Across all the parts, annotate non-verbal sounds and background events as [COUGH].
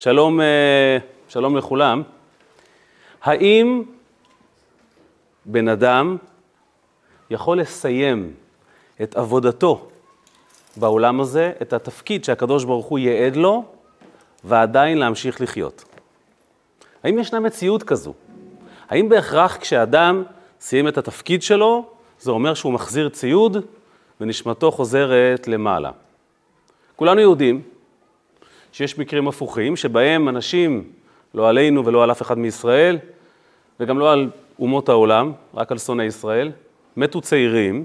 שלום, אה, שלום לכולם. האם בן אדם יכול לסיים את עבודתו בעולם הזה, את התפקיד שהקדוש ברוך הוא ייעד לו, ועדיין להמשיך לחיות? האם ישנה מציאות כזו? האם בהכרח כשאדם סיים את התפקיד שלו, זה אומר שהוא מחזיר ציוד ונשמתו חוזרת למעלה? כולנו יודעים שיש מקרים הפוכים, שבהם אנשים, לא עלינו ולא על אף אחד מישראל, וגם לא על אומות העולם, רק על שונאי ישראל, מתו צעירים,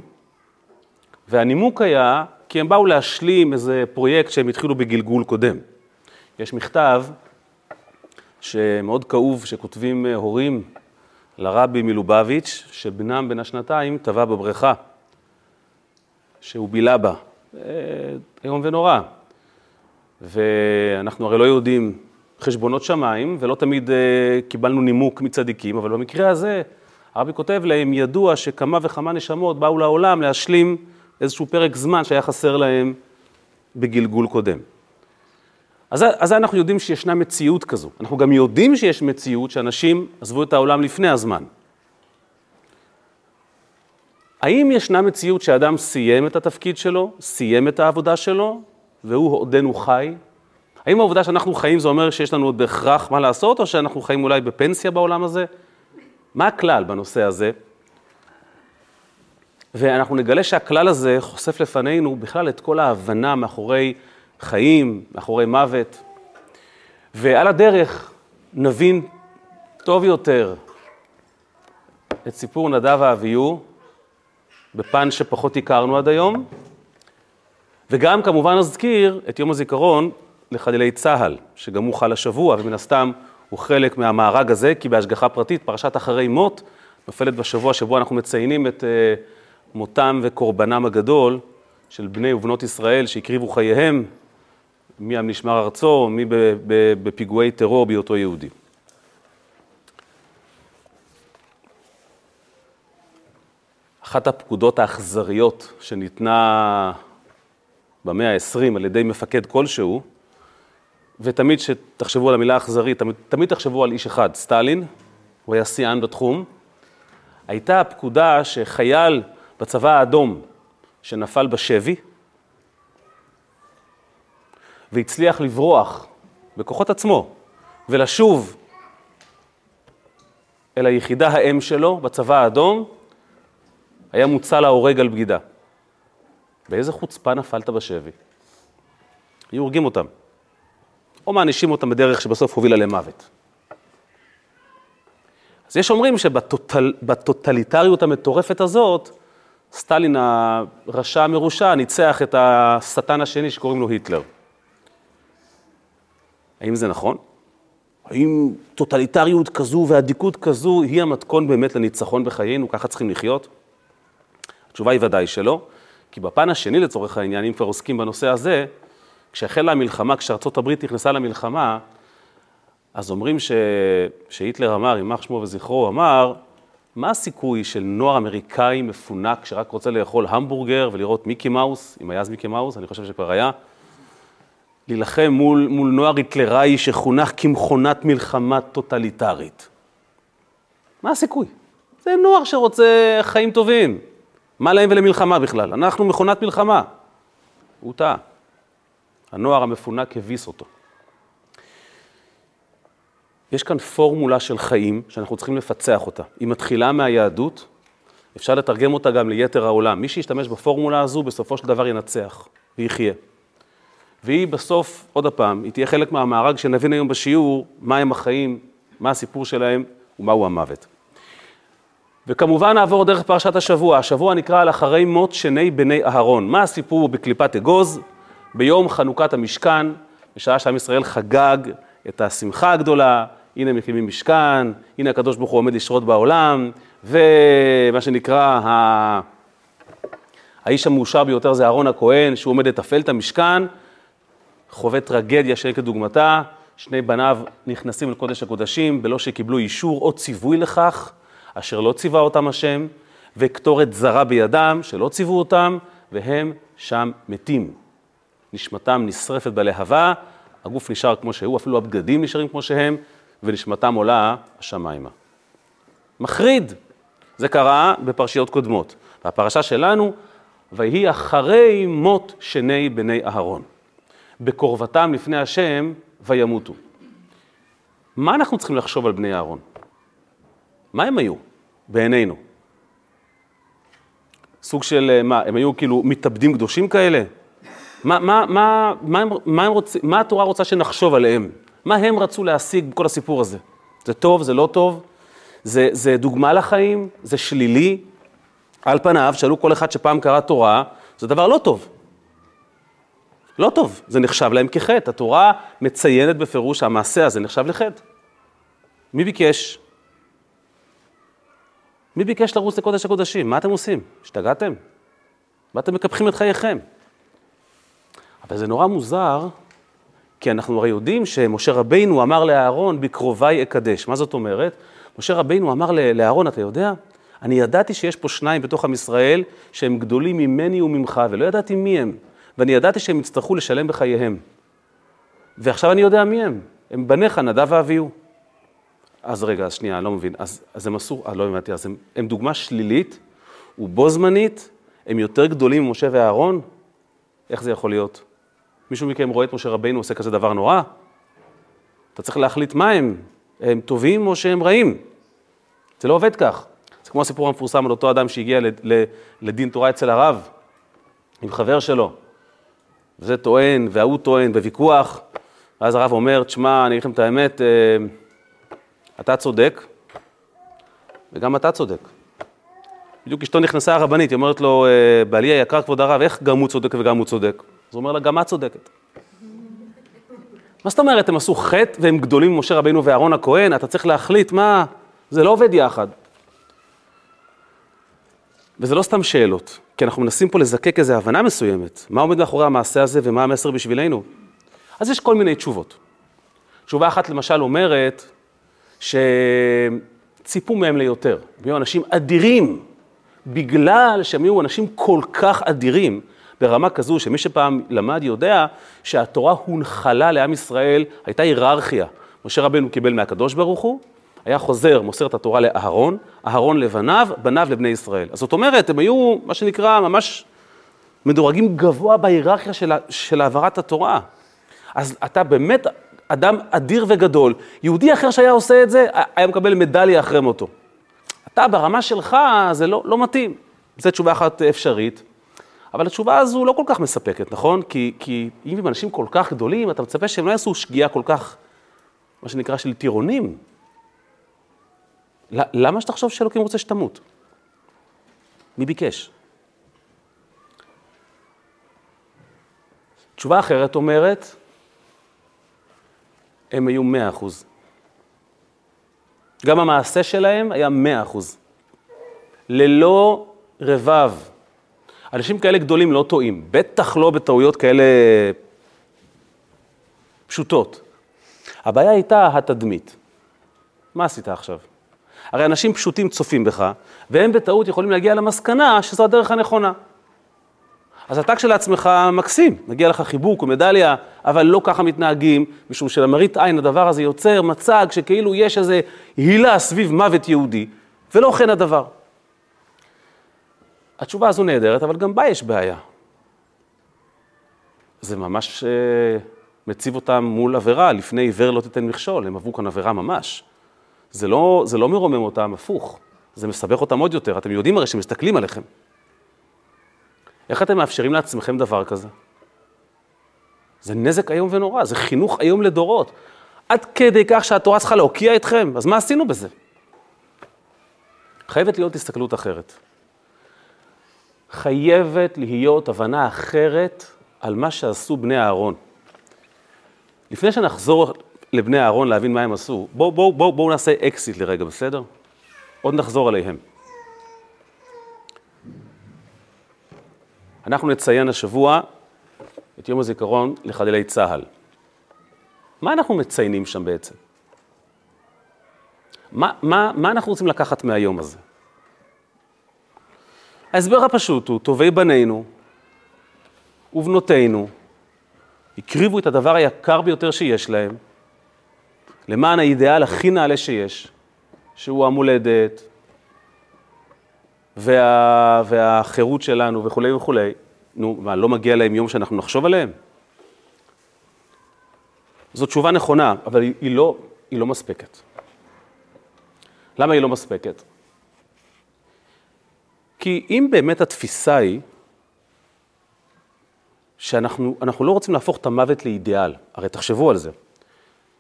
והנימוק היה כי הם באו להשלים איזה פרויקט שהם התחילו בגלגול קודם. יש מכתב שמאוד כאוב, שכותבים הורים לרבי מלובביץ', שבנם בן השנתיים טבע בבריכה, שהוא בילה בה. איום ונורא. ואנחנו הרי לא יודעים חשבונות שמיים, ולא תמיד uh, קיבלנו נימוק מצדיקים, אבל במקרה הזה, הרבי כותב להם, ידוע שכמה וכמה נשמות באו לעולם להשלים איזשהו פרק זמן שהיה חסר להם בגלגול קודם. אז, אז אנחנו יודעים שישנה מציאות כזו. אנחנו גם יודעים שיש מציאות שאנשים עזבו את העולם לפני הזמן. האם ישנה מציאות שאדם סיים את התפקיד שלו, סיים את העבודה שלו, והוא עודנו חי? האם העובדה שאנחנו חיים זה אומר שיש לנו עוד בהכרח מה לעשות, או שאנחנו חיים אולי בפנסיה בעולם הזה? מה הכלל בנושא הזה? ואנחנו נגלה שהכלל הזה חושף לפנינו בכלל את כל ההבנה מאחורי חיים, מאחורי מוות. ועל הדרך נבין טוב יותר את סיפור נדב ואביהו, בפן שפחות הכרנו עד היום, וגם כמובן נזכיר את יום הזיכרון לחללי צה"ל, שגם הוא חל השבוע, ומן הסתם הוא חלק מהמארג הזה, כי בהשגחה פרטית, פרשת אחרי מות, נופלת בשבוע שבו אנחנו מציינים את uh, מותם וקורבנם הגדול של בני ובנות ישראל שהקריבו חייהם, מי משמר ארצו, מי בפיגועי טרור בהיותו יהודי. אחת הפקודות האכזריות שניתנה במאה ה-20 על ידי מפקד כלשהו, ותמיד שתחשבו על המילה אכזרית, תמיד, תמיד תחשבו על איש אחד, סטלין, הוא היה שיאן בתחום, הייתה הפקודה שחייל בצבא האדום שנפל בשבי, והצליח לברוח בכוחות עצמו ולשוב אל היחידה האם שלו בצבא האדום, היה מוצא להורג על בגידה. באיזה חוצפה נפלת בשבי? היו הורגים אותם. או מענישים אותם בדרך שבסוף הובילה למוות. אז יש אומרים שבטוטליטריות המטורפת הזאת, סטלין הרשע המרושע ניצח את השטן השני שקוראים לו היטלר. האם זה נכון? האם טוטליטריות כזו ואדיקות כזו היא המתכון באמת לניצחון בחיינו, ככה צריכים לחיות? התשובה היא ודאי שלא, כי בפן השני לצורך העניין, אם כבר עוסקים בנושא הזה, כשהחלה המלחמה, כשארצות הברית נכנסה למלחמה, אז אומרים ש... שהיטלר אמר, יימח שמו וזכרו, אמר, מה הסיכוי של נוער אמריקאי מפונק שרק רוצה לאכול המבורגר ולראות מיקי מאוס, אם היה אז מיקי מאוס, אני חושב שכבר היה, להילחם מול, מול נוער היטלראי שחונך כמכונת מלחמה טוטליטרית. מה הסיכוי? זה נוער שרוצה חיים טובים. מה להם ולמלחמה בכלל? אנחנו מכונת מלחמה. הוא טעה. הנוער המפונק הביס אותו. יש כאן פורמולה של חיים שאנחנו צריכים לפצח אותה. היא מתחילה מהיהדות, אפשר לתרגם אותה גם ליתר העולם. מי שישתמש בפורמולה הזו, בסופו של דבר ינצח ויחיה. והיא בסוף, עוד פעם, היא תהיה חלק מהמארג שנבין היום בשיעור, מהם החיים, מה הסיפור שלהם ומהו המוות. וכמובן נעבור דרך פרשת השבוע. השבוע נקרא על אחרי מות שני בני אהרון. מה הסיפור בקליפת אגוז? ביום חנוכת המשכן, בשעה שעם ישראל חגג את השמחה הגדולה, הנה מקימים משכן, הנה הקדוש ברוך הוא עומד לשרות בעולם, ומה שנקרא, ה... האיש המאושר ביותר זה אהרון הכהן, שהוא עומד לתפעל את המשכן, חווה טרגדיה שאין כדוגמתה, שני בניו נכנסים אל קודש הקודשים בלא שקיבלו אישור או ציווי לכך, אשר לא ציווה אותם השם, וקטורת זרה בידם, שלא ציוו אותם, והם שם מתים. נשמתם נשרפת בלהבה, הגוף נשאר כמו שהוא, אפילו הבגדים נשארים כמו שהם, ונשמתם עולה השמיימה. מחריד. זה קרה בפרשיות קודמות. והפרשה שלנו, ויהי אחרי מות שני בני אהרון. בקרבתם לפני השם וימותו. מה אנחנו צריכים לחשוב על בני אהרון? מה הם היו בעינינו? סוג של, אה, מה, הם היו כאילו מתאבדים קדושים כאלה? מה, מה, מה, מה, הם, מה, הם רוצ, מה התורה רוצה שנחשוב עליהם? מה הם רצו להשיג בכל הסיפור הזה? זה טוב, זה לא טוב? זה, זה דוגמה לחיים? זה שלילי? על פניו, שאלו כל אחד שפעם קרא תורה, זה דבר לא טוב. לא טוב, זה נחשב להם כחטא. התורה מציינת בפירוש שהמעשה הזה נחשב לחטא. מי ביקש? מי ביקש לרוץ לקודש הקודשים? מה אתם עושים? השתגעתם? מה אתם מקפחים את חייכם? אבל זה נורא מוזר, כי אנחנו הרי יודעים שמשה רבינו אמר לאהרון, בקרוביי אקדש. מה זאת אומרת? משה רבינו אמר לאהרון, אתה יודע? אני ידעתי שיש פה שניים בתוך עם ישראל שהם גדולים ממני וממך, ולא ידעתי מי הם. ואני ידעתי שהם יצטרכו לשלם בחייהם. ועכשיו אני יודע מי הם. הם בניך, נדב ואביהו. אז רגע, אז שנייה, אני לא מבין. אז, אז הם עשו, אה, לא הבנתי, אז הם, הם דוגמה שלילית ובו זמנית, הם יותר גדולים ממשה ואהרון? איך זה יכול להיות? מישהו מכם רואה את משה רבינו עושה כזה דבר נורא? אתה צריך להחליט מה הם, הם טובים או שהם רעים. זה לא עובד כך. זה כמו הסיפור המפורסם על אותו אדם שהגיע לדין תורה אצל הרב, עם חבר שלו. וזה טוען, וההוא טוען, בוויכוח. ואז הרב אומר, תשמע, אני אגיד לכם את האמת, אה, אתה צודק, וגם אתה צודק. בדיוק אשתו נכנסה הרבנית, היא אומרת לו, אה, בעלי היקר כבוד הרב, איך גם הוא צודק וגם הוא צודק? אז הוא אומר לה, גם את צודקת. מה זאת אומרת, הם עשו חטא והם גדולים ממשה רבינו ואהרון הכהן, אתה צריך להחליט מה, זה לא עובד יחד. וזה לא סתם שאלות, כי אנחנו מנסים פה לזקק איזו הבנה מסוימת, מה עומד מאחורי המעשה הזה ומה המסר בשבילנו. אז יש כל מיני תשובות. תשובה אחת למשל אומרת שציפו מהם ליותר, הם היו אנשים אדירים, בגלל שהם היו אנשים כל כך אדירים, ברמה כזו שמי שפעם למד יודע שהתורה הונחלה לעם ישראל, הייתה היררכיה. משה רבנו קיבל מהקדוש ברוך הוא, היה חוזר, מוסר את התורה לאהרון, אהרון לבניו, בניו לבני ישראל. אז זאת אומרת, הם היו, מה שנקרא, ממש מדורגים גבוה בהיררכיה של, של העברת התורה. אז אתה באמת אדם אדיר וגדול. יהודי אחר שהיה עושה את זה, היה מקבל מדליה אחרי מותו. אתה ברמה שלך, זה לא, לא מתאים. זו תשובה אחת אפשרית. אבל התשובה הזו לא כל כך מספקת, נכון? כי, כי אם הם אנשים כל כך גדולים, אתה מצפה שהם לא יעשו שגיאה כל כך, מה שנקרא, של טירונים. למה שתחשוב שאלוקים רוצה שתמות? מי ביקש? תשובה אחרת אומרת, הם היו מאה אחוז. גם המעשה שלהם היה מאה אחוז. ללא רבב. אנשים כאלה גדולים לא טועים, בטח לא בטעויות כאלה פשוטות. הבעיה הייתה התדמית. מה עשית עכשיו? הרי אנשים פשוטים צופים בך, והם בטעות יכולים להגיע למסקנה שזו הדרך הנכונה. אז אתה כשלעצמך מקסים, מגיע לך חיבוק ומדליה, אבל לא ככה מתנהגים, משום שלמראית עין הדבר הזה יוצר מצג שכאילו יש איזו הילה סביב מוות יהודי, ולא כן הדבר. התשובה הזו נהדרת, אבל גם בה יש בעיה. זה ממש uh, מציב אותם מול עבירה, לפני עיוור לא תיתן מכשול, הם עברו כאן עבירה ממש. זה לא, זה לא מרומם אותם, הפוך, זה מסבך אותם עוד יותר. אתם יודעים הרי שמסתכלים עליכם. איך אתם מאפשרים לעצמכם דבר כזה? זה נזק איום ונורא, זה חינוך איום לדורות. עד כדי כך שהתורה צריכה להוקיע אתכם, אז מה עשינו בזה? חייבת להיות הסתכלות אחרת. חייבת להיות הבנה אחרת על מה שעשו בני אהרון. לפני שנחזור לבני אהרון להבין מה הם עשו, בואו בוא, בוא, בוא נעשה אקזיט לרגע, בסדר? עוד נחזור עליהם. אנחנו נציין השבוע את יום הזיכרון לחללי צה"ל. מה אנחנו מציינים שם בעצם? מה, מה, מה אנחנו רוצים לקחת מהיום הזה? ההסבר הפשוט הוא, טובי בנינו ובנותינו הקריבו את הדבר היקר ביותר שיש להם, למען האידיאל הכי נעלה שיש, שהוא המולדת וה, והחירות שלנו וכולי וכולי. נו, מה, לא מגיע להם יום שאנחנו נחשוב עליהם? זו תשובה נכונה, אבל היא, לא, היא לא מספקת. למה היא לא מספקת? כי אם באמת התפיסה היא שאנחנו לא רוצים להפוך את המוות לאידיאל, הרי תחשבו על זה.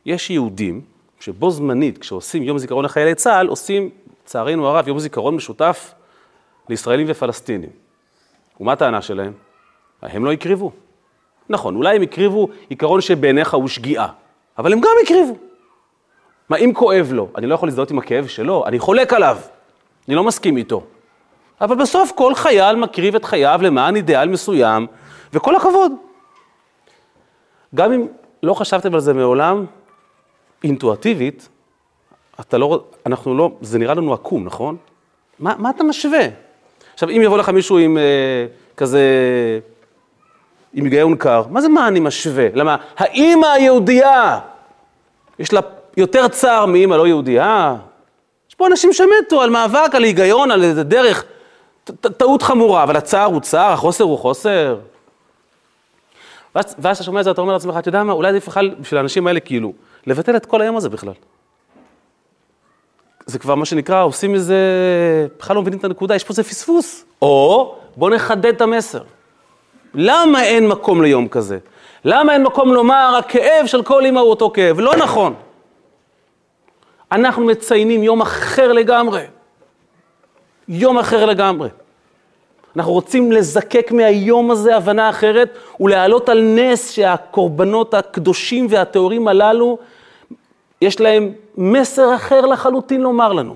יש יהודים שבו זמנית, כשעושים יום זיכרון לחיילי צה"ל, עושים, לצערנו הרב, יום זיכרון משותף לישראלים ופלסטינים. ומה הטענה שלהם? הם לא הקריבו. נכון, אולי הם הקריבו עיקרון שבעיניך הוא שגיאה, אבל הם גם הקריבו. מה, אם כואב לו, אני לא יכול להזדהות עם הכאב שלו, אני חולק עליו, אני לא מסכים איתו. אבל בסוף כל חייל מקריב את חייו למען אידיאל מסוים, וכל הכבוד. גם אם לא חשבתם על זה מעולם, אינטואטיבית, אתה לא, אנחנו לא, זה נראה לנו עקום, נכון? מה, מה אתה משווה? עכשיו, אם יבוא לך מישהו עם אה, כזה, עם היגיון קר, מה זה מה אני משווה? למה, האימא היהודייה, יש לה יותר צער מאימא לא יהודייה? יש פה אנשים שמתו על מאבק, על היגיון, על איזה דרך. טעות חמורה, אבל הצער הוא צער, החוסר הוא חוסר. ואז, ואז אתה שומע את זה, אתה אומר לעצמך, אתה יודע מה, אולי עדיף בכלל בשביל האנשים האלה, כאילו, לבטל את כל היום הזה בכלל. זה כבר מה שנקרא, עושים איזה, בכלל לא מבינים את הנקודה, יש פה איזה פספוס. או, בואו נחדד את המסר. למה אין מקום ליום כזה? למה אין מקום לומר, הכאב של כל אמא הוא אותו כאב? לא נכון. אנחנו מציינים יום אחר לגמרי. יום אחר לגמרי. אנחנו רוצים לזקק מהיום הזה הבנה אחרת ולהעלות על נס שהקורבנות הקדושים והטהורים הללו, יש להם מסר אחר לחלוטין לומר לנו.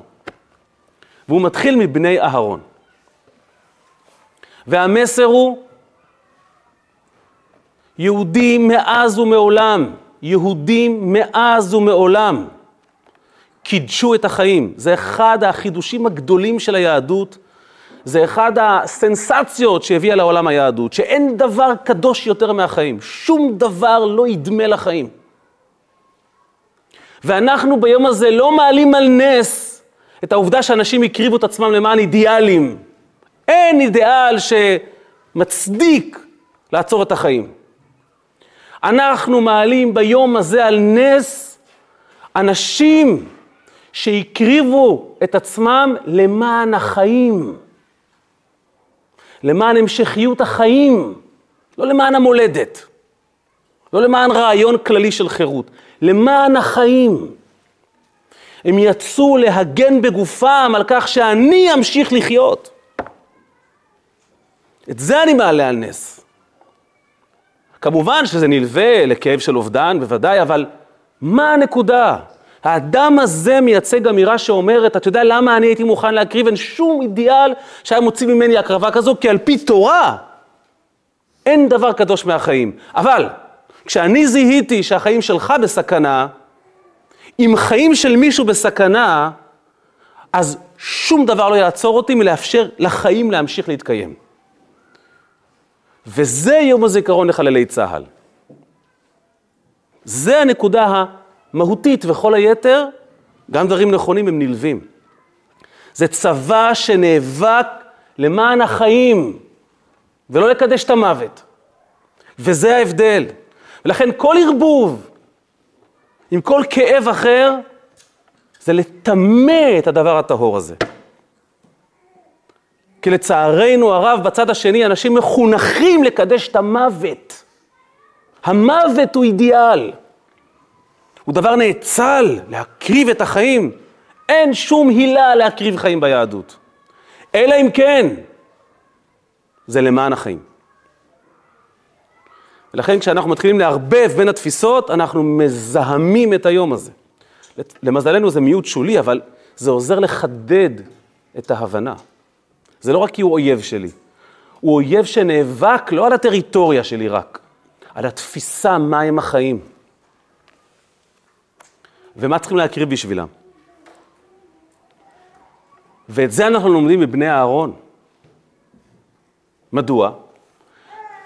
והוא מתחיל מבני אהרון. והמסר הוא, יהודים מאז ומעולם, יהודים מאז ומעולם, קידשו את החיים. זה אחד החידושים הגדולים של היהדות, זה אחד הסנסציות שהביאה לעולם היהדות, שאין דבר קדוש יותר מהחיים, שום דבר לא ידמה לחיים. ואנחנו ביום הזה לא מעלים על נס את העובדה שאנשים הקריבו את עצמם למען אידיאלים. אין אידיאל שמצדיק לעצור את החיים. אנחנו מעלים ביום הזה על נס אנשים שהקריבו את עצמם למען החיים. למען המשכיות החיים, לא למען המולדת, לא למען רעיון כללי של חירות, למען החיים. הם יצאו להגן בגופם על כך שאני אמשיך לחיות. את זה אני מעלה על נס. כמובן שזה נלווה לכאב של אובדן, בוודאי, אבל מה הנקודה? האדם הזה מייצג אמירה שאומרת, אתה יודע למה אני הייתי מוכן להקריב? אין שום אידיאל שהיה מוציא ממני הקרבה כזו, כי על פי תורה אין דבר קדוש מהחיים. אבל כשאני זיהיתי שהחיים שלך בסכנה, אם חיים של מישהו בסכנה, אז שום דבר לא יעצור אותי מלאפשר לחיים להמשיך להתקיים. וזה יום הזיכרון לחללי צה"ל. זה הנקודה מהותית, וכל היתר, גם דברים נכונים הם נלווים. זה צבא שנאבק למען החיים, ולא לקדש את המוות. וזה ההבדל. ולכן כל ערבוב עם כל כאב אחר, זה לטמא את הדבר הטהור הזה. כי לצערנו הרב, בצד השני, אנשים מחונכים לקדש את המוות. המוות הוא אידיאל. הוא דבר נאצל, להקריב את החיים. אין שום הילה להקריב חיים ביהדות. אלא אם כן, זה למען החיים. ולכן כשאנחנו מתחילים לערבב בין התפיסות, אנחנו מזהמים את היום הזה. למזלנו זה מיעוט שולי, אבל זה עוזר לחדד את ההבנה. זה לא רק כי הוא אויב שלי, הוא אויב שנאבק לא על הטריטוריה שלי רק, על התפיסה מהם החיים. ומה צריכים להקריב בשבילם. ואת זה אנחנו לומדים מבני אהרון. מדוע?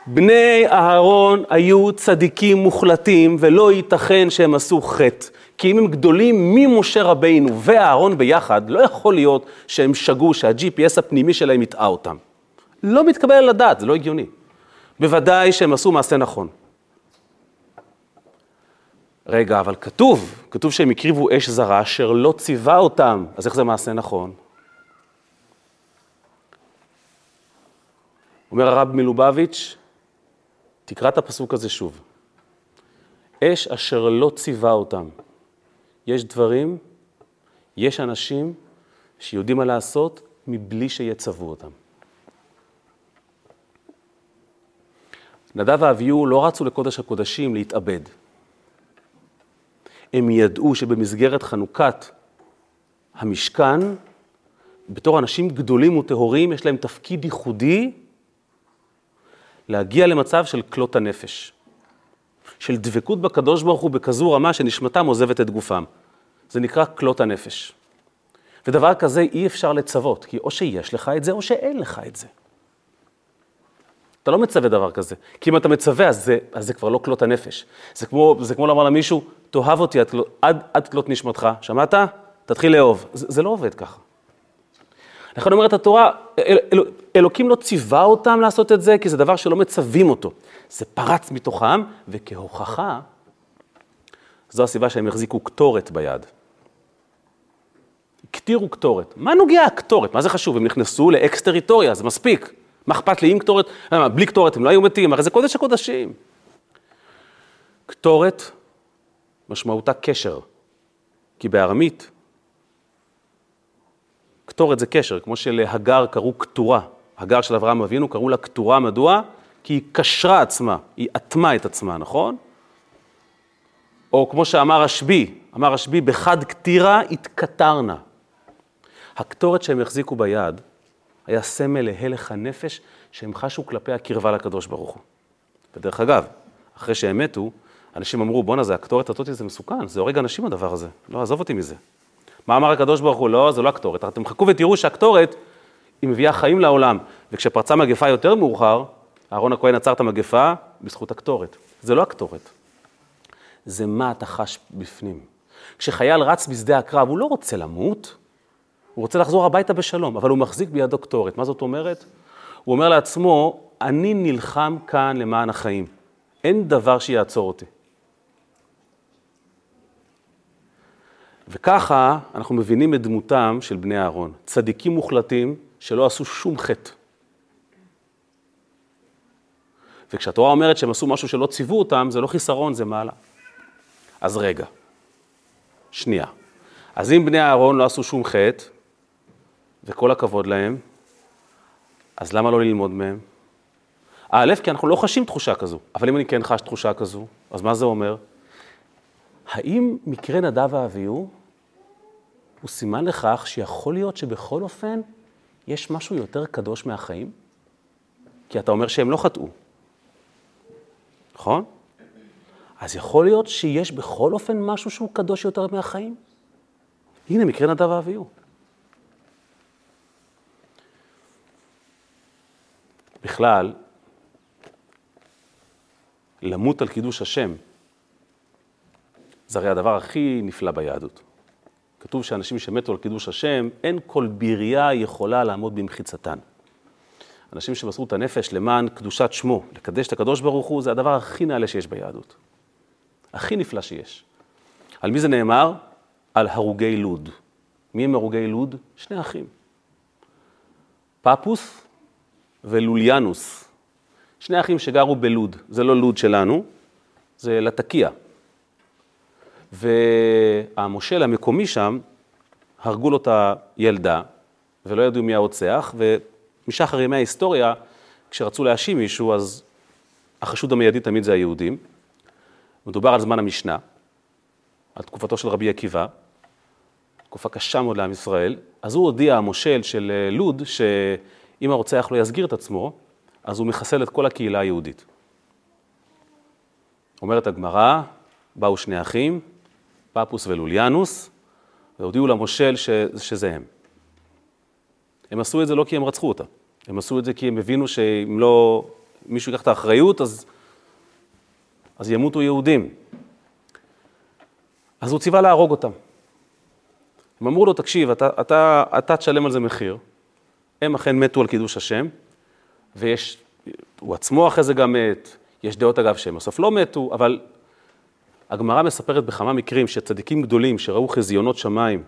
בני אהרון היו צדיקים מוחלטים, ולא ייתכן שהם עשו חטא. כי אם הם גדולים ממשה רבינו ואהרון ביחד, לא יכול להיות שהם שגו, שה-GPS הפנימי שלהם יטעה אותם. לא מתקבל על הדעת, זה לא הגיוני. בוודאי שהם עשו מעשה נכון. רגע, אבל כתוב, כתוב שהם הקריבו אש זרה אשר לא ציווה אותם, אז איך זה מעשה נכון? אומר הרב מלובביץ', תקרא את הפסוק הזה שוב. אש אשר לא ציווה אותם. יש דברים, יש אנשים שיודעים מה לעשות מבלי שיצוו אותם. נדב ואביהו לא רצו לקודש הקודשים להתאבד. הם ידעו שבמסגרת חנוכת המשכן, בתור אנשים גדולים וטהורים, יש להם תפקיד ייחודי להגיע למצב של כלות הנפש, של דבקות בקדוש ברוך הוא בכזו רמה שנשמתם עוזבת את גופם. זה נקרא כלות הנפש. ודבר כזה אי אפשר לצוות, כי או שיש לך את זה או שאין לך את זה. אתה לא מצווה דבר כזה, כי אם אתה מצווה, אז זה, אז זה כבר לא כלות הנפש. זה כמו, זה כמו לומר למישהו, תאהב אותי עד, כלות נשמתך, שמעת? תתחיל לאהוב. זה, זה לא עובד ככה. לכן אומרת התורה, אל, אל, אלוקים לא ציווה אותם לעשות את זה, כי זה דבר שלא מצווים אותו. זה פרץ מתוכם, וכהוכחה, זו הסיבה שהם החזיקו קטורת ביד. הקטירו קטורת. מה נוגע הקטורת? מה זה חשוב? הם נכנסו לאקס טריטוריה, זה מספיק. מה אכפת לי עם קטורת? בלי קטורת הם לא היו מתים, הרי זה קודש הקודשים. קטורת משמעותה קשר, כי בארמית קטורת זה קשר, כמו שלהגר קראו קטורה. הגר של אברהם אבינו קראו לה קטורה, מדוע? כי היא קשרה עצמה, היא אטמה את עצמה, נכון? או כמו שאמר רשב"י, אמר רשב"י, בחד קטירה התקטרנה. הקטורת שהם החזיקו ביד היה סמל להלך הנפש שהם חשו כלפי הקרבה לקדוש ברוך הוא. ודרך אגב, אחרי שהם מתו, אנשים אמרו, בואנה, זה הקטורת הזאת, זה מסוכן, זה הורג אנשים הדבר הזה. לא, עזוב אותי מזה. מה אמר הקדוש ברוך הוא? לא, זה לא הקטורת. אתם חכו ותראו שהקטורת, היא מביאה חיים לעולם. וכשפרצה מגפה יותר מאוחר, אהרון הכהן עצר את המגפה בזכות הקטורת. זה לא הקטורת. זה מה אתה חש בפנים. כשחייל רץ בשדה הקרב, הוא לא רוצה למות, הוא רוצה לחזור הביתה בשלום, אבל הוא מחזיק בידו קטורת. מה זאת אומרת? הוא אומר לעצמו, אני נלחם כאן למען החיים. אין דבר שיעצור אותי. וככה אנחנו מבינים את דמותם של בני אהרון, צדיקים מוחלטים שלא עשו שום חטא. וכשהתורה אומרת שהם עשו משהו שלא ציוו אותם, זה לא חיסרון, זה מעלה. אז רגע, שנייה. אז אם בני אהרון לא עשו שום חטא, וכל הכבוד להם, אז למה לא ללמוד מהם? א', כי אנחנו לא חשים תחושה כזו, אבל אם אני כן חש תחושה כזו, אז מה זה אומר? האם מקרה נדב ואביהו הוא סימן לכך שיכול להיות שבכל אופן יש משהו יותר קדוש מהחיים? כי אתה אומר שהם לא חטאו, נכון? אז יכול להיות שיש בכל אופן משהו שהוא קדוש יותר מהחיים? הנה מקרה נדב ואביהו. בכלל, למות על קידוש השם, זה הרי הדבר הכי נפלא ביהדות. כתוב שאנשים שמתו על קידוש השם, אין כל בירייה יכולה לעמוד במחיצתן. אנשים שמסרו את הנפש למען קדושת שמו, לקדש את הקדוש ברוך הוא, זה הדבר הכי נעלה שיש ביהדות. הכי נפלא שיש. על מי זה נאמר? על הרוגי לוד. מי הם הרוגי לוד? שני אחים. פפוס ולוליאנוס. שני אחים שגרו בלוד. זה לא לוד שלנו, זה לטקיה. והמושל המקומי שם, הרגו לו את הילדה, ולא ידעו מי הרוצח, ומשחר ימי ההיסטוריה, כשרצו להאשים מישהו, אז החשוד המיידי תמיד זה היהודים. מדובר על זמן המשנה, על תקופתו של רבי עקיבא, תקופה קשה מאוד לעם ישראל, אז הוא הודיע, המושל של אה, לוד, שאם הרוצח לא יסגיר את עצמו, אז הוא מחסל את כל הקהילה היהודית. אומרת הגמרא, באו שני אחים, פפוס ולוליאנוס, והודיעו למושל ש, שזה הם. הם עשו את זה לא כי הם רצחו אותה, הם עשו את זה כי הם הבינו שאם לא מישהו ייקח את האחריות, אז, אז ימותו יהודים. אז הוא ציווה להרוג אותם. הם אמרו לו, תקשיב, אתה, אתה, אתה תשלם על זה מחיר. הם אכן מתו על קידוש השם, ויש, הוא עצמו אחרי זה גם מת, יש דעות אגב שהם בסוף לא מתו, אבל הגמרא מספרת בכמה מקרים שצדיקים גדולים שראו חזיונות שמיים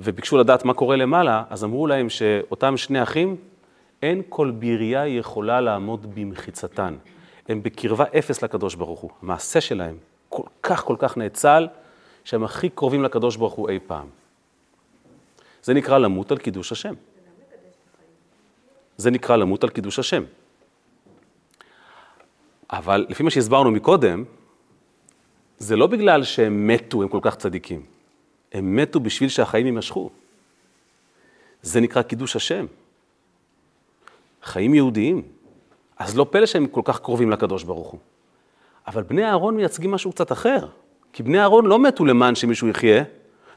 וביקשו לדעת מה קורה למעלה, אז אמרו להם שאותם שני אחים, אין כל בירייה יכולה לעמוד במחיצתן. הם בקרבה אפס לקדוש ברוך הוא. המעשה שלהם כל כך כל כך נאצל, שהם הכי קרובים לקדוש ברוך הוא אי פעם. זה נקרא למות על קידוש השם. זה נקרא למות על קידוש השם. אבל לפי מה שהסברנו מקודם, זה לא בגלל שהם מתו, הם כל כך צדיקים. הם מתו בשביל שהחיים יימשכו. זה נקרא קידוש השם. חיים יהודיים. אז לא פלא שהם כל כך קרובים לקדוש ברוך הוא. אבל בני אהרון מייצגים משהו קצת אחר. כי בני אהרון לא מתו למען שמישהו יחיה.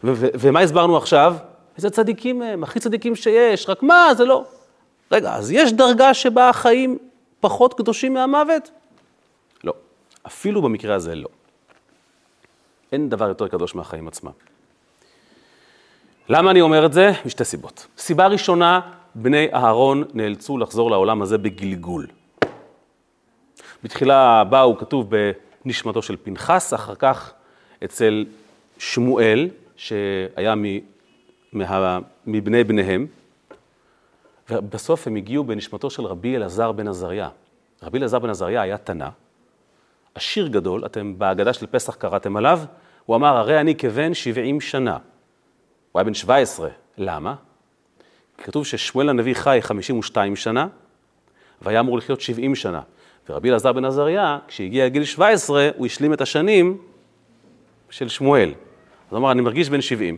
ומה הסברנו עכשיו? איזה צדיקים הם, הכי צדיקים שיש, רק מה, זה לא. רגע, אז יש דרגה שבה החיים פחות קדושים מהמוות? לא. אפילו במקרה הזה לא. אין דבר יותר קדוש מהחיים עצמם. למה אני אומר את זה? משתי סיבות. סיבה ראשונה, בני אהרון נאלצו לחזור לעולם הזה בגלגול. בתחילה באו, כתוב בנשמתו של פנחס, אחר כך אצל שמואל, שהיה מ, מה, מבני בניהם, ובסוף הם הגיעו בנשמתו של רבי אלעזר בן עזריה. רבי אלעזר בן עזריה היה תנא, עשיר גדול, אתם בהגדה של פסח קראתם עליו, הוא אמר, הרי אני כבן 70 שנה. הוא היה בן 17. למה? כתוב ששמואל הנביא חי 52 שנה, והיה אמור לחיות 70 שנה. ורבי אלעזר בן עזריה, כשהגיע לגיל 17, הוא השלים את השנים של שמואל. אז הוא אמר, אני מרגיש בן 70.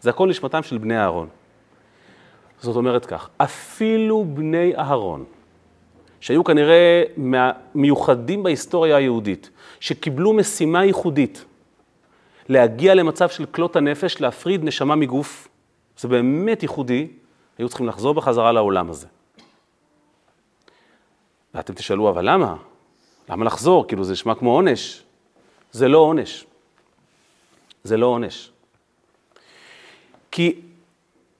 זה הכל נשמתם של בני אהרון. זאת אומרת כך, אפילו בני אהרון, שהיו כנראה מיוחדים בהיסטוריה היהודית, שקיבלו משימה ייחודית, להגיע למצב של כלות הנפש, להפריד נשמה מגוף, זה באמת ייחודי, היו צריכים לחזור בחזרה לעולם הזה. ואתם תשאלו, אבל למה? למה לחזור? כאילו זה נשמע כמו עונש. זה לא עונש. זה לא עונש. כי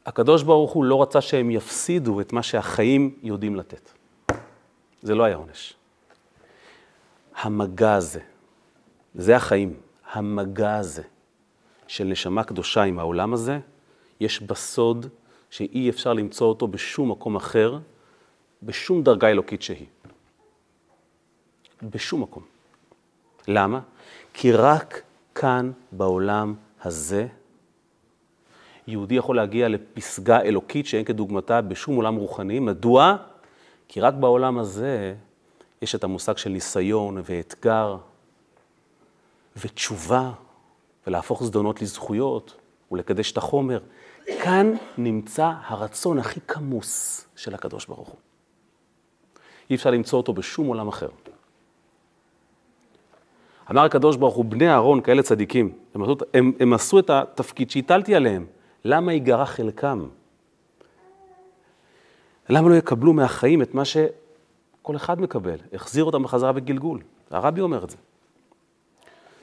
הקדוש ברוך הוא לא רצה שהם יפסידו את מה שהחיים יודעים לתת. זה לא היה עונש. המגע הזה, זה החיים, המגע הזה של נשמה קדושה עם העולם הזה, יש בסוד שאי אפשר למצוא אותו בשום מקום אחר, בשום דרגה אלוקית שהיא. בשום מקום. למה? כי רק כאן, בעולם הזה, יהודי יכול להגיע לפסגה אלוקית שאין כדוגמתה בשום עולם רוחני. מדוע? כי רק בעולם הזה יש את המושג של ניסיון ואתגר ותשובה, ולהפוך זדונות לזכויות ולקדש את החומר. כאן נמצא הרצון הכי כמוס של הקדוש ברוך הוא. אי אפשר למצוא אותו בשום עולם אחר. אמר הקדוש ברוך הוא, בני אהרון כאלה צדיקים, הם, הם, הם עשו את התפקיד שהטלתי עליהם. למה ייגרע חלקם? למה לא יקבלו מהחיים את מה שכל אחד מקבל? החזיר אותם בחזרה בגלגול. הרבי אומר את זה.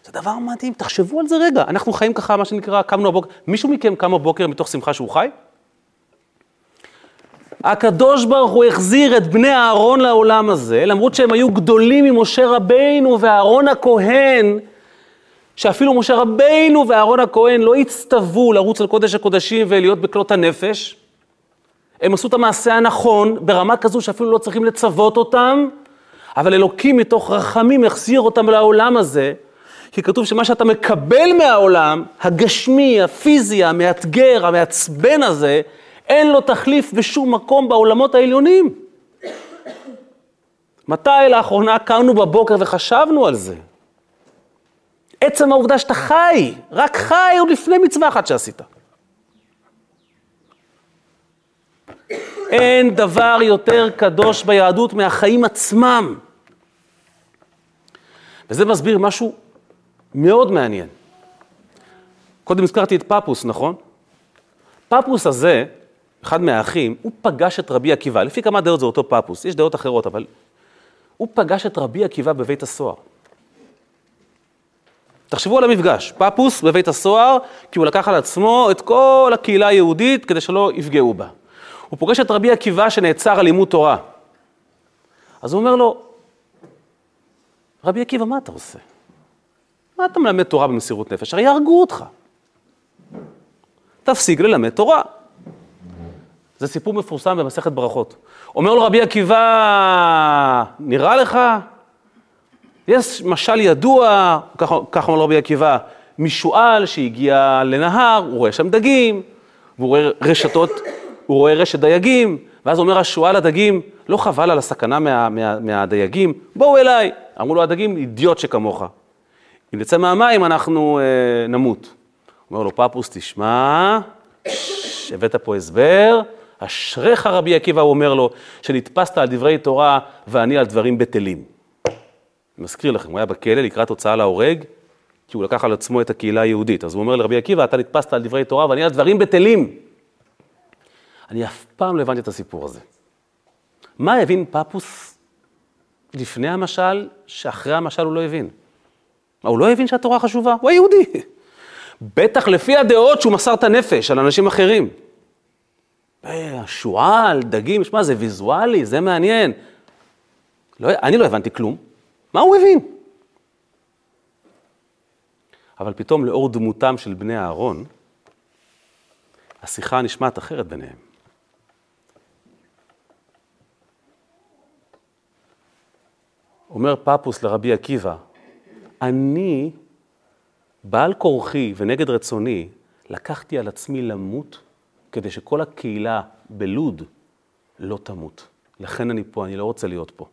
זה דבר מדהים, תחשבו על זה רגע. אנחנו חיים ככה, מה שנקרא, קמנו הבוקר. מישהו מכם קם בבוקר מתוך שמחה שהוא חי? הקדוש ברוך הוא החזיר את בני אהרון לעולם הזה, למרות שהם היו גדולים ממשה רבינו ואהרון הכהן, שאפילו משה רבינו ואהרון הכהן לא הצטוו לרוץ על קודש הקודשים ולהיות בכלות הנפש. הם עשו את המעשה הנכון ברמה כזו שאפילו לא צריכים לצוות אותם, אבל אלוקים מתוך רחמים החזיר אותם לעולם הזה, כי כתוב שמה שאתה מקבל מהעולם, הגשמי, הפיזי, המאתגר, המעצבן הזה, אין לו תחליף בשום מקום בעולמות העליונים. מתי לאחרונה קמנו בבוקר וחשבנו על זה? עצם העובדה שאתה חי, רק חי עוד לפני מצווה אחת שעשית. אין דבר יותר קדוש ביהדות מהחיים עצמם. וזה מסביר משהו מאוד מעניין. קודם הזכרתי את פפוס, נכון? פפוס הזה אחד מהאחים, הוא פגש את רבי עקיבא, לפי כמה דעות זה אותו פפוס, יש דעות אחרות, אבל הוא פגש את רבי עקיבא בבית הסוהר. תחשבו על המפגש, פפוס בבית הסוהר, כי הוא לקח על עצמו את כל הקהילה היהודית כדי שלא יפגעו בה. הוא פוגש את רבי עקיבא שנעצר על לימוד תורה. אז הוא אומר לו, רבי עקיבא, מה אתה עושה? מה אתה מלמד תורה במסירות נפש? הרי יהרגו אותך. תפסיק ללמד תורה. זה סיפור מפורסם במסכת ברכות. אומר לו רבי עקיבא, נראה לך? יש משל ידוע, ככה אומר רבי עקיבא, משועל שהגיע לנהר, הוא רואה שם דגים, והוא רואה רשתות, הוא רואה רשת דייגים, ואז אומר השועל לדגים, לא חבל על הסכנה מה, מה, מהדייגים? בואו אליי. אמרו לו הדגים, אידיוט שכמוך. אם נצא מהמים אנחנו אה, נמות. אומר לו פפוס, תשמע, הבאת פה הסבר, אשריך רבי עקיבא, הוא אומר לו, שנתפסת על דברי תורה ואני על דברים בטלים. אני מזכיר לכם, הוא היה בכלא לקראת הוצאה להורג, כי הוא לקח על עצמו את הקהילה היהודית. אז הוא אומר לרבי עקיבא, אתה נתפסת על דברי תורה ואני על דברים בטלים. אני אף פעם לא הבנתי את הסיפור הזה. מה הבין פפוס לפני המשל, שאחרי המשל הוא לא הבין? מה, הוא לא הבין שהתורה חשובה? הוא היהודי. בטח לפי הדעות שהוא מסר את הנפש על אנשים אחרים. השועל, דגים, שמע, זה ויזואלי, זה מעניין. לא, אני לא הבנתי כלום. מה הוא הבין? אבל פתאום לאור דמותם של בני אהרון, השיחה נשמעת אחרת ביניהם. אומר פפוס לרבי עקיבא, אני, בעל כורחי ונגד רצוני, לקחתי על עצמי למות כדי שכל הקהילה בלוד לא תמות. לכן אני פה, אני לא רוצה להיות פה.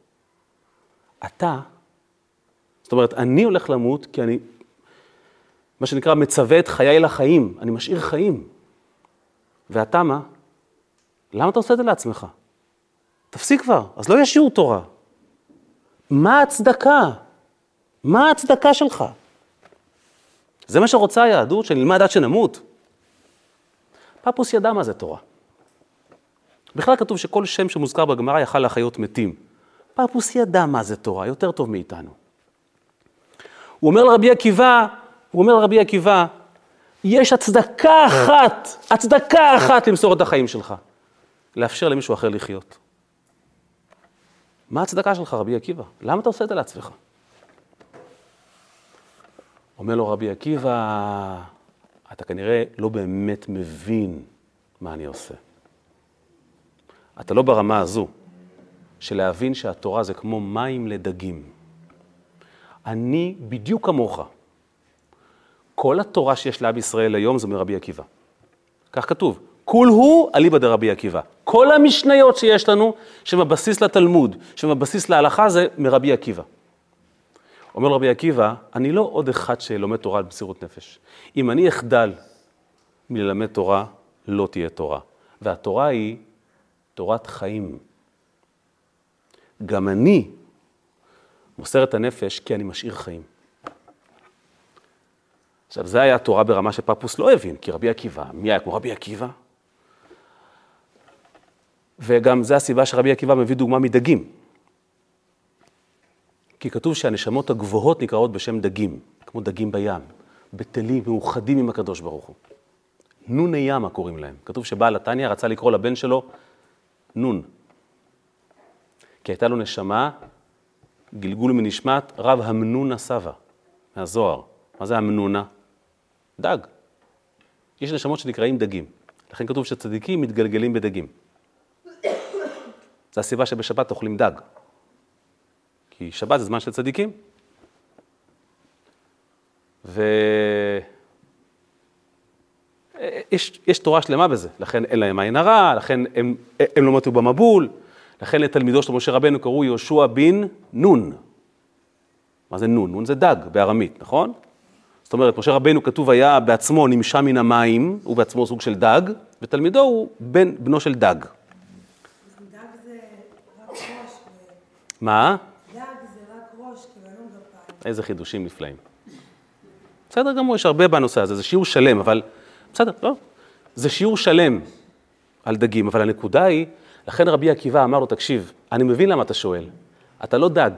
אתה, זאת אומרת, אני הולך למות כי אני, מה שנקרא, מצווה את חיי לחיים, אני משאיר חיים. ואתה מה? למה אתה עושה את זה לעצמך? תפסיק כבר, אז לא יהיה שיעור תורה. מה ההצדקה? מה ההצדקה שלך? זה מה שרוצה היהדות, שנלמד עד שנמות. פפוס ידע מה זה תורה. בכלל כתוב שכל שם שמוזכר בגמרא יכל להחיות מתים. פפוס ידע מה זה תורה, יותר טוב מאיתנו. הוא אומר לרבי עקיבא, הוא אומר לרבי עקיבא, יש הצדקה אחת, הצדקה אחת למסור את החיים שלך. לאפשר למישהו אחר לחיות. מה הצדקה שלך, רבי עקיבא? למה אתה עושה את זה לעצמך? אומר לו רבי עקיבא, אתה כנראה לא באמת מבין מה אני עושה. אתה לא ברמה הזו של להבין שהתורה זה כמו מים לדגים. אני בדיוק כמוך. כל התורה שיש לעם ישראל היום זה מרבי עקיבא. כך כתוב, כול הוא אליבא דרבי עקיבא. כל המשניות שיש לנו, שהן הבסיס לתלמוד, שהן הבסיס להלכה, זה מרבי עקיבא. אומר רבי עקיבא, אני לא עוד אחד שלומד תורה על מסירות נפש. אם אני אחדל מללמד תורה, לא תהיה תורה. והתורה היא תורת חיים. גם אני מוסר את הנפש כי אני משאיר חיים. עכשיו, זה היה תורה ברמה שפפוס לא הבין, כי רבי עקיבא, מי היה כמו רבי עקיבא? וגם זו הסיבה שרבי עקיבא מביא דוגמה מדגים. כי כתוב שהנשמות הגבוהות נקראות בשם דגים, כמו דגים בים, בטלים, מאוחדים עם הקדוש ברוך הוא. נוני ימה קוראים להם. כתוב שבעל התניא רצה לקרוא לבן שלו נון. כי הייתה לו נשמה, גלגול מנשמת, רב המנונה סבא, מהזוהר. מה זה המנונה? דג. יש נשמות שנקראים דגים. לכן כתוב שצדיקים מתגלגלים בדגים. זו הסיבה שבשבת אוכלים דג. כי שבת זה זמן של צדיקים. ויש יש תורה שלמה בזה, לכן אין להם עין הרע, לכן הם, הם לא מתו במבול, לכן לתלמידו של משה רבנו קראו יהושע בן נון. מה זה נון? נון זה דג בארמית, נכון? זאת אומרת, משה רבנו כתוב היה בעצמו נמשה מן המים, הוא בעצמו סוג של דג, ותלמידו הוא בן, בנו של דג. דג זה רק ראש. מה? איזה חידושים נפלאים. בסדר גמור, יש הרבה בנושא הזה, זה שיעור שלם, אבל בסדר, לא. זה שיעור שלם. על דגים, אבל הנקודה היא, לכן רבי עקיבא אמר לו, תקשיב, אני מבין למה אתה שואל, אתה לא דג.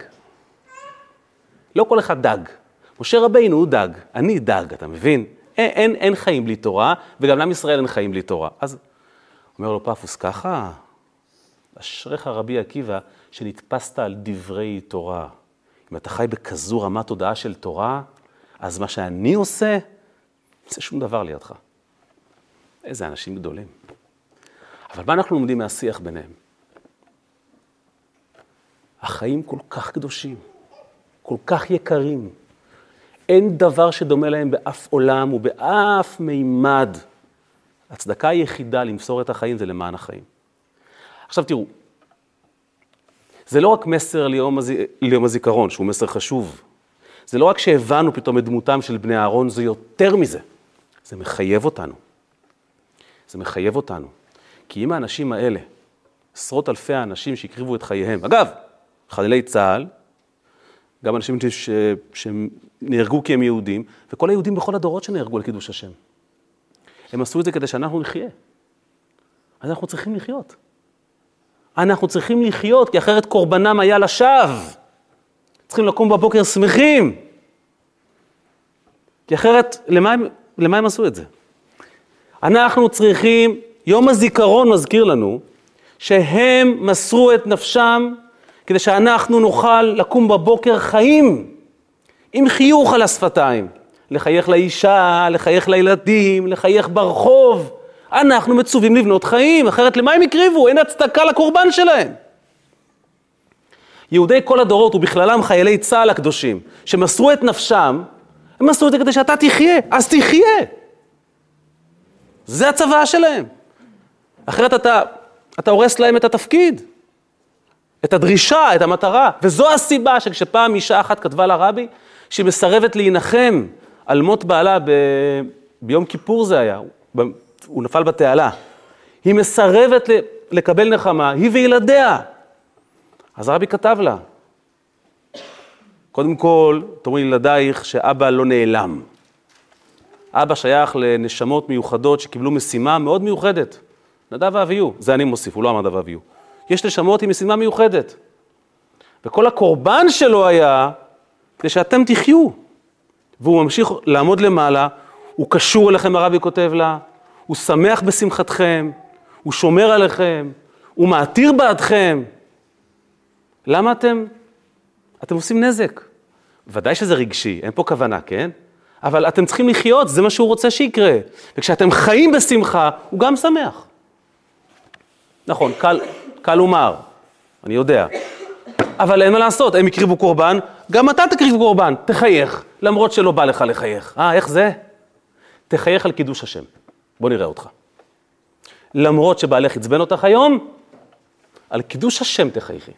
לא כל אחד דג. משה רבינו הוא דג, אני דג, אתה מבין? אין, אין, אין חיים בלי תורה, וגם לעם ישראל אין חיים בלי תורה. אז אומר לו פפוס, ככה? אשריך רבי עקיבא, שנתפסת על דברי תורה. אם אתה חי בכזו רמת תודעה של תורה, אז מה שאני עושה, זה שום דבר לידך. איזה אנשים גדולים. אבל מה אנחנו לומדים מהשיח ביניהם? החיים כל כך קדושים, כל כך יקרים. אין דבר שדומה להם באף עולם ובאף מימד. הצדקה היחידה למסור את החיים זה למען החיים. עכשיו תראו, זה לא רק מסר ליום, הז... ליום הזיכרון, שהוא מסר חשוב. זה לא רק שהבנו פתאום את דמותם של בני אהרון, זה יותר מזה. זה מחייב אותנו. זה מחייב אותנו. כי אם האנשים האלה, עשרות אלפי האנשים שהקריבו את חייהם, אגב, חללי צה"ל, גם אנשים ש... שנהרגו כי הם יהודים, וכל היהודים בכל הדורות שנהרגו על קידוש השם. הם עשו את זה כדי שאנחנו נחיה. אז אנחנו צריכים לחיות. אנחנו צריכים לחיות, כי אחרת קורבנם היה לשווא. צריכים לקום בבוקר שמחים. כי אחרת, למה הם, למה הם עשו את זה? אנחנו צריכים, יום הזיכרון מזכיר לנו, שהם מסרו את נפשם כדי שאנחנו נוכל לקום בבוקר חיים, עם חיוך על השפתיים. לחייך לאישה, לחייך לילדים, לחייך ברחוב. אנחנו מצווים לבנות חיים, אחרת למה הם הקריבו? אין הצדקה לקורבן שלהם. יהודי כל הדורות, ובכללם חיילי צה"ל הקדושים, שמסרו את נפשם, הם מסרו את זה כדי שאתה תחיה, אז תחיה. זה הצוואה שלהם. אחרת אתה, אתה הורס להם את התפקיד, את הדרישה, את המטרה. וזו הסיבה שכשפעם אישה אחת כתבה לרבי, שהיא מסרבת להנחם על מות בעלה ב... ביום כיפור זה היה, הוא נפל בתעלה. היא מסרבת לקבל נחמה, היא וילדיה. אז הרבי כתב לה, קודם כל, תאמרי לילדייך שאבא לא נעלם. אבא שייך לנשמות מיוחדות שקיבלו משימה מאוד מיוחדת. נדב ואביהו, זה אני מוסיף, הוא לא אמר נדב ואביהו. יש נשמות עם משימה מיוחדת. וכל הקורבן שלו היה כדי שאתם תחיו. והוא ממשיך לעמוד למעלה, הוא קשור אליכם, הרבי כותב לה, הוא שמח בשמחתכם, הוא שומר עליכם, הוא מעתיר בעדכם. למה אתם, אתם עושים נזק? ודאי שזה רגשי, אין פה כוונה, כן? אבל אתם צריכים לחיות, זה מה שהוא רוצה שיקרה. וכשאתם חיים בשמחה, הוא גם שמח. נכון, קל, קל לומר, אני יודע. אבל אין מה לעשות, הם הקריבו קורבן, גם אתה תקריב קורבן, תחייך, למרות שלא בא לך לחייך. אה, איך זה? תחייך על קידוש השם. בוא נראה אותך. למרות שבעלך עצבן אותך היום, על קידוש השם תחייכי.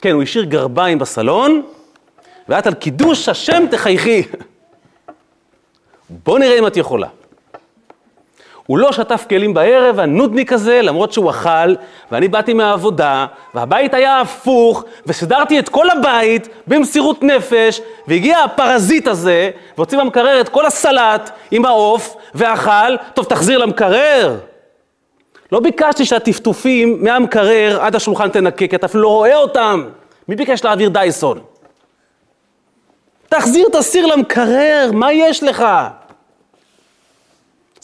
כן, הוא השאיר גרביים בסלון, ואת על קידוש השם תחייכי. [LAUGHS] בוא נראה אם את יכולה. הוא לא שטף כלים בערב, הנודניק הזה, למרות שהוא אכל, ואני באתי מהעבודה, והבית היה הפוך, וסידרתי את כל הבית במסירות נפש, והגיע הפרזיט הזה, והוציא מהמקרר את כל הסלט עם העוף, ואכל, טוב, תחזיר למקרר. לא ביקשתי שהטפטופים מהמקרר עד השולחן תנקה, כי אתה אפילו לא רואה אותם. מי ביקש להעביר דייסון? תחזיר את הסיר למקרר, מה יש לך?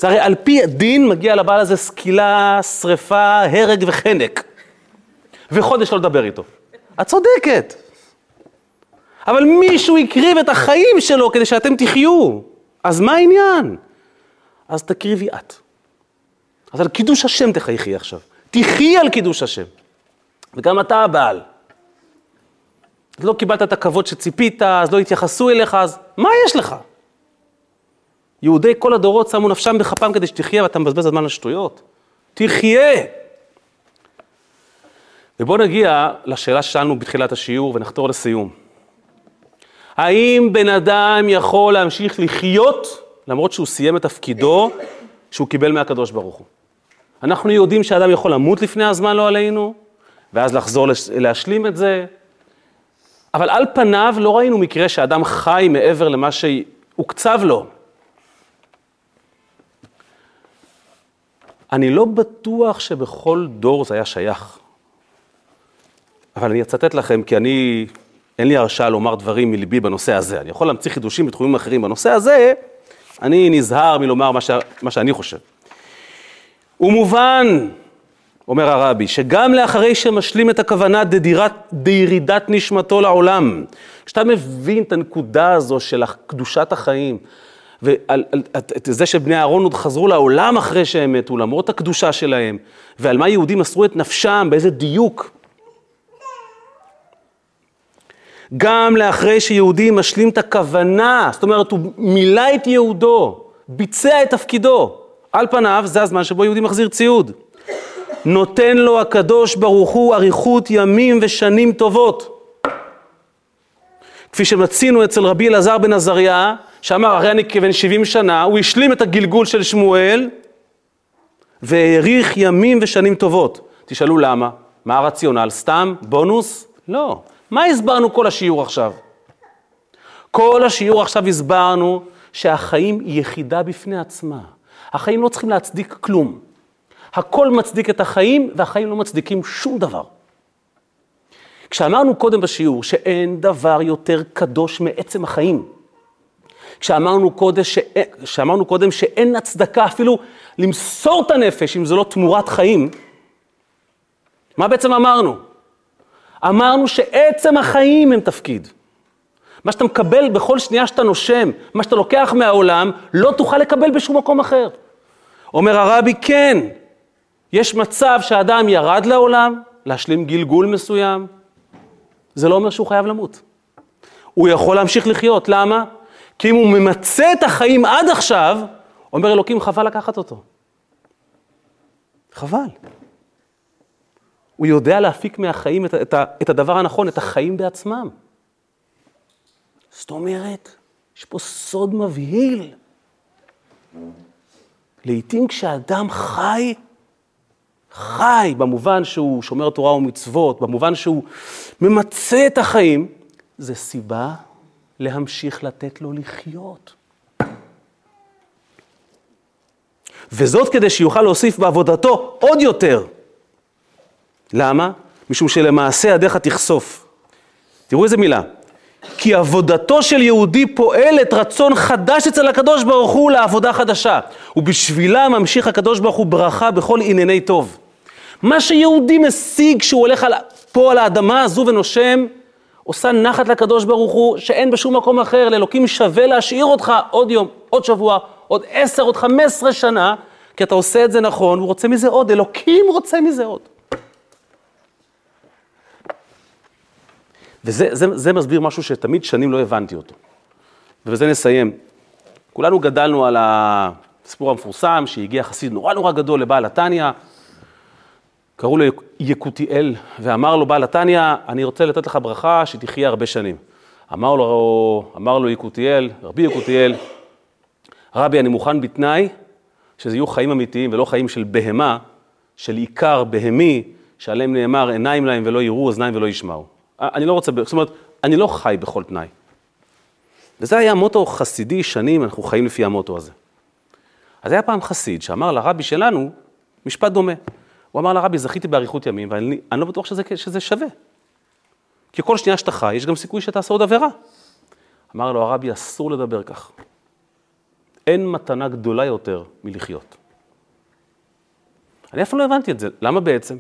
זה הרי על פי הדין מגיע לבעל הזה סקילה, שרפה, הרג וחנק. וחודש לא לדבר איתו. את צודקת. אבל מישהו הקריב את החיים שלו כדי שאתם תחיו. אז מה העניין? אז תקריבי את. אז על קידוש השם תחייכי עכשיו. תחי על קידוש השם. וגם אתה הבעל. לא קיבלת את הכבוד שציפית, אז לא התייחסו אליך, אז מה יש לך? יהודי כל הדורות שמו נפשם בכפם כדי שתחיה ואתה מבזבז זמן על שטויות. תחיה! ובואו נגיע לשאלה ששאלנו בתחילת השיעור ונחתור לסיום. האם בן אדם יכול להמשיך לחיות למרות שהוא סיים את תפקידו שהוא קיבל מהקדוש ברוך הוא? אנחנו יודעים שאדם יכול למות לפני הזמן, לא עלינו, ואז לחזור להשלים את זה, אבל על פניו לא ראינו מקרה שאדם חי מעבר למה שהוקצב לו. אני לא בטוח שבכל דור זה היה שייך. אבל אני אצטט לכם, כי אני, אין לי הרשאה לומר דברים מליבי בנושא הזה. אני יכול להמציא חידושים בתחומים אחרים. בנושא הזה, אני נזהר מלומר מה, ש... מה שאני חושב. ומובן, אומר הרבי, שגם לאחרי שמשלים את הכוונה דדירת, דירידת נשמתו לעולם, כשאתה מבין את הנקודה הזו של קדושת החיים, ואת זה שבני אהרון עוד חזרו לעולם אחרי שהם מתו, למרות הקדושה שלהם, ועל מה יהודים מסרו את נפשם, באיזה דיוק. גם לאחרי שיהודי משלים את הכוונה, זאת אומרת, הוא מילא את ייעודו, ביצע את תפקידו. על פניו, זה הזמן שבו יהודי מחזיר ציוד. נותן לו הקדוש ברוך הוא אריכות ימים ושנים טובות. כפי שמצינו אצל רבי אלעזר בן עזריה, שאמר, הרי אני כבן 70 שנה, הוא השלים את הגלגול של שמואל, והאריך ימים ושנים טובות. תשאלו למה? מה הרציונל? סתם? בונוס? לא. מה הסברנו כל השיעור עכשיו? כל השיעור עכשיו הסברנו שהחיים היא יחידה בפני עצמה. החיים לא צריכים להצדיק כלום. הכל מצדיק את החיים, והחיים לא מצדיקים שום דבר. כשאמרנו קודם בשיעור שאין דבר יותר קדוש מעצם החיים, כשאמרנו קודם, שאין, כשאמרנו קודם שאין הצדקה אפילו למסור את הנפש אם זו לא תמורת חיים, מה בעצם אמרנו? אמרנו שעצם החיים הם תפקיד. מה שאתה מקבל בכל שנייה שאתה נושם, מה שאתה לוקח מהעולם, לא תוכל לקבל בשום מקום אחר. אומר הרבי, כן, יש מצב שהאדם ירד לעולם, להשלים גלגול מסוים, זה לא אומר שהוא חייב למות. הוא יכול להמשיך לחיות, למה? כי אם הוא ממצה את החיים עד עכשיו, אומר אלוקים, חבל לקחת אותו. חבל. הוא יודע להפיק מהחיים את, את, את הדבר הנכון, את החיים בעצמם. זאת אומרת, יש פה סוד מבהיל. לעתים כשאדם חי, חי במובן שהוא שומר תורה ומצוות, במובן שהוא ממצה את החיים, זה סיבה להמשיך לתת לו לחיות. וזאת כדי שיוכל להוסיף בעבודתו עוד יותר. למה? משום שלמעשה ידיך תחשוף. תראו איזה מילה. כי עבודתו של יהודי פועלת רצון חדש אצל הקדוש ברוך הוא לעבודה חדשה. ובשבילה ממשיך הקדוש ברוך הוא ברכה בכל ענייני טוב. מה שיהודי משיג כשהוא הולך על, פה על האדמה הזו ונושם, עושה נחת לקדוש ברוך הוא, שאין בשום מקום אחר, לאלוקים שווה להשאיר אותך עוד יום, עוד שבוע, עוד עשר, עוד חמש עשרה שנה, כי אתה עושה את זה נכון, הוא רוצה מזה עוד, אלוקים רוצה מזה עוד. וזה זה, זה מסביר משהו שתמיד שנים לא הבנתי אותו. ובזה נסיים. כולנו גדלנו על הסיפור המפורסם, שהגיע חסיד נורא נורא גדול לבעל התניא, קראו לו יקותיאל, ואמר לו בעל התניא, אני רוצה לתת לך ברכה שתחיה הרבה שנים. אמר לו, אמר לו יקותיאל, רבי יקותיאל, רבי, אני מוכן בתנאי שזה יהיו חיים אמיתיים ולא חיים של בהמה, של עיקר בהמי, שעליהם נאמר עיניים להם ולא יראו, אוזניים ולא ישמעו. אני לא רוצה, זאת אומרת, אני לא חי בכל תנאי. וזה היה מוטו חסידי שנים, אנחנו חיים לפי המוטו הזה. אז היה פעם חסיד שאמר לרבי שלנו משפט דומה. הוא אמר לרבי, זכיתי באריכות ימים, ואני לא בטוח שזה, שזה שווה. כי כל שנייה שאתה חי, יש גם סיכוי שתעשה עוד עבירה. אמר לו הרבי, אסור לדבר כך. אין מתנה גדולה יותר מלחיות. אני אף פעם לא הבנתי את זה, למה בעצם?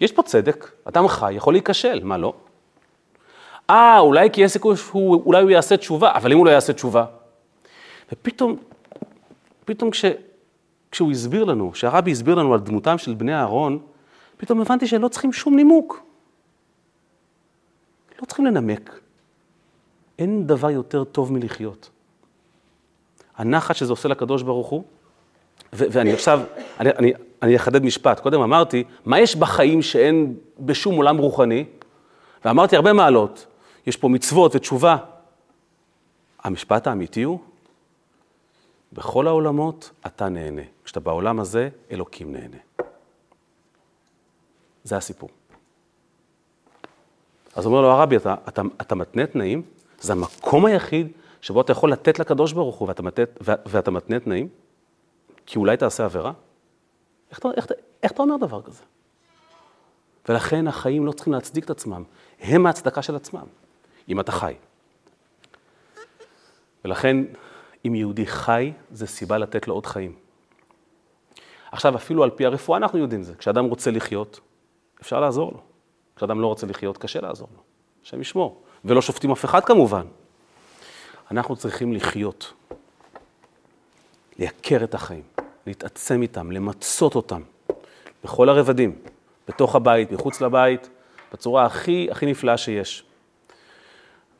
יש פה צדק, אדם חי, יכול להיכשל, מה לא? אה, אולי כי יש סיכוי שאולי הוא יעשה תשובה, אבל אם הוא לא יעשה תשובה. ופתאום, פתאום כש, כשהוא הסביר לנו, כשהרבי הסביר לנו על דמותם של בני אהרון, פתאום הבנתי שהם לא צריכים שום נימוק. לא צריכים לנמק. אין דבר יותר טוב מלחיות. הנחת שזה עושה לקדוש ברוך הוא, ו- ואני עכשיו, אני, אני, אני אחדד משפט. קודם אמרתי, מה יש בחיים שאין בשום עולם רוחני? ואמרתי הרבה מעלות. יש פה מצוות ותשובה. המשפט האמיתי הוא, בכל העולמות אתה נהנה. כשאתה בעולם הזה, אלוקים נהנה. זה הסיפור. אז אומר לו הרבי, אתה, אתה, אתה מתנה תנאים, זה המקום היחיד שבו אתה יכול לתת לקדוש ברוך הוא ואתה מתנה, ואתה מתנה תנאים, כי אולי תעשה עבירה? איך, איך, איך אתה אומר דבר כזה? ולכן החיים לא צריכים להצדיק את עצמם, הם ההצדקה של עצמם, אם אתה חי. ולכן, אם יהודי חי, זה סיבה לתת לו עוד חיים. עכשיו, אפילו על פי הרפואה אנחנו יודעים זה. כשאדם רוצה לחיות, אפשר לעזור לו. כשאדם לא רוצה לחיות, קשה לעזור לו. השם ישמור. ולא שופטים אף אחד כמובן. אנחנו צריכים לחיות, לייקר את החיים, להתעצם איתם, למצות אותם, בכל הרבדים, בתוך הבית, מחוץ לבית, בצורה הכי, הכי נפלאה שיש.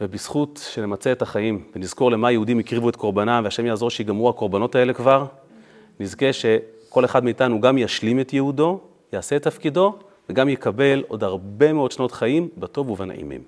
ובזכות שנמצה את החיים ונזכור למה יהודים הקריבו את קורבנם, והשם יעזור שיגמרו הקורבנות האלה כבר, נזכה שכל אחד מאיתנו גם ישלים את יהודו, יעשה את תפקידו, וגם יקבל עוד הרבה מאוד שנות חיים בטוב ובנעימים.